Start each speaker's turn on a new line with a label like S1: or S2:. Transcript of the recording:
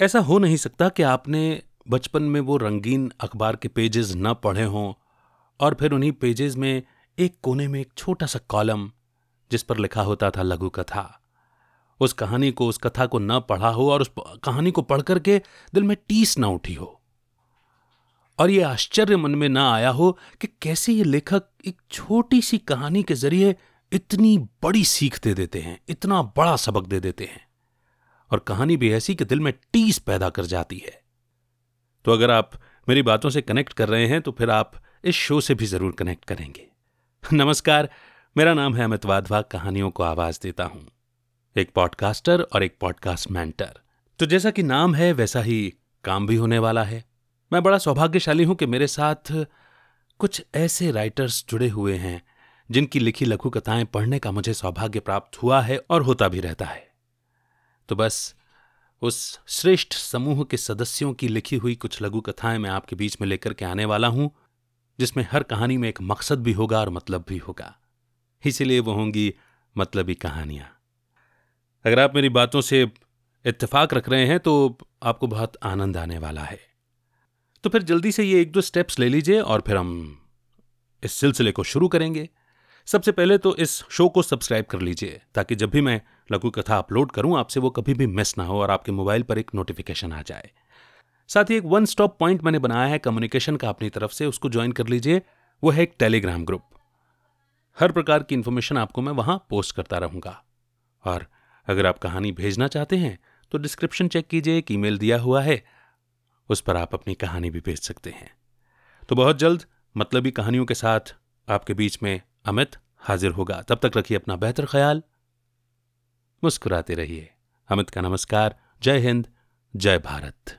S1: ऐसा हो नहीं सकता कि आपने बचपन में वो रंगीन अखबार के पेजेस न पढ़े हों और फिर उन्हीं पेजेस में एक कोने में एक छोटा सा कॉलम जिस पर लिखा होता था, लघु कथा। उस कहानी को, उस कथा को न पढ़ा हो और उस कहानी को पढ़ करके दिल में टीस न उठी हो। और ये आश्चर्य मन में ना आया हो कि कैसे ये लेखक एक छोटी सी कहानी के ज़रिए इतनी बड़ी सीख दे देते हैं, इतना बड़ा सबक दे देते हैं। और कहानी भी ऐसी कि दिल में टीस पैदा कर जाती है। तो अगर आप मेरी बातों से कनेक्ट कर रहे हैं तो फिर आप इस शो से भी ज़रूर कनेक्ट करेंगे। नमस्कार, मेरा नाम है अमित वाधवा, कहानियों को आवाज़ देता हूँ। एक पॉडकास्टर और एक पॉडकास्ट मैंटर। तो जैसा कि नाम है, वैसा ही काम भी होने वाला है। मैं बड़ा सौभाग्यशाली हूँ कि मेरे साथ कुछ ऐसे राइटर्स जुड़े हुए हैं, जिनकी लिखी लघु कथाएँ पढ़ने का मुझे सौभाग्य प्राप्त हुआ है और होता भी रहता है। तो बस, उस श्रेष्ठ समूह के सदस्यों की लिखी हुई कुछ लघु कथाएँ मैं आपके बीच में लेकर के आने वाला हूँ, जिसमें हर कहानी में एक मकसद भी होगा और मतलब भी होगा। इसीलिए वो होंगी मतलबी कहानियाँ। अगर आप मेरी बातों से इत्तेफाक रख रहे हैं तो आपको बहुत आनंद आने वाला है। तो फिर जल्दी से ये एक दो स्टेप्स ले लीजिए और फिर हम इस सिलसिले को शुरू करेंगे। सबसे पहले तो इस शो को सब्सक्राइब कर लीजिए, ताकि जब भी मैं लघु कथा अपलोड करूँ, आपसे वो कभी भी मिस ना हो और आपके मोबाइल पर एक नोटिफिकेशन आ जाए। साथ ही एक वन स्टॉप पॉइंट मैंने बनाया है कम्युनिकेशन का अपनी तरफ़ से, उसको ज्वाइन कर लीजिए। वो है एक टेलीग्राम ग्रुप हर प्रकार की इंफॉर्मेशन आपको मैं वहाँ पोस्ट करता रहूँगा। और अगर आप कहानी भेजना चाहते हैं तो डिस्क्रिप्शन चेक कीजिए, एक ईमेल दिया हुआ है, उस पर आप अपनी कहानी भी भेज सकते हैं। तो बहुत जल्द, मतलबी कहानियों के साथ आपके बीच में अमित हाजिर होगा। तब तक रखिए अपना बेहतर ख्याल। मुस्कुराते रहिए। अमित का नमस्कार। जय हिंद जय भारत।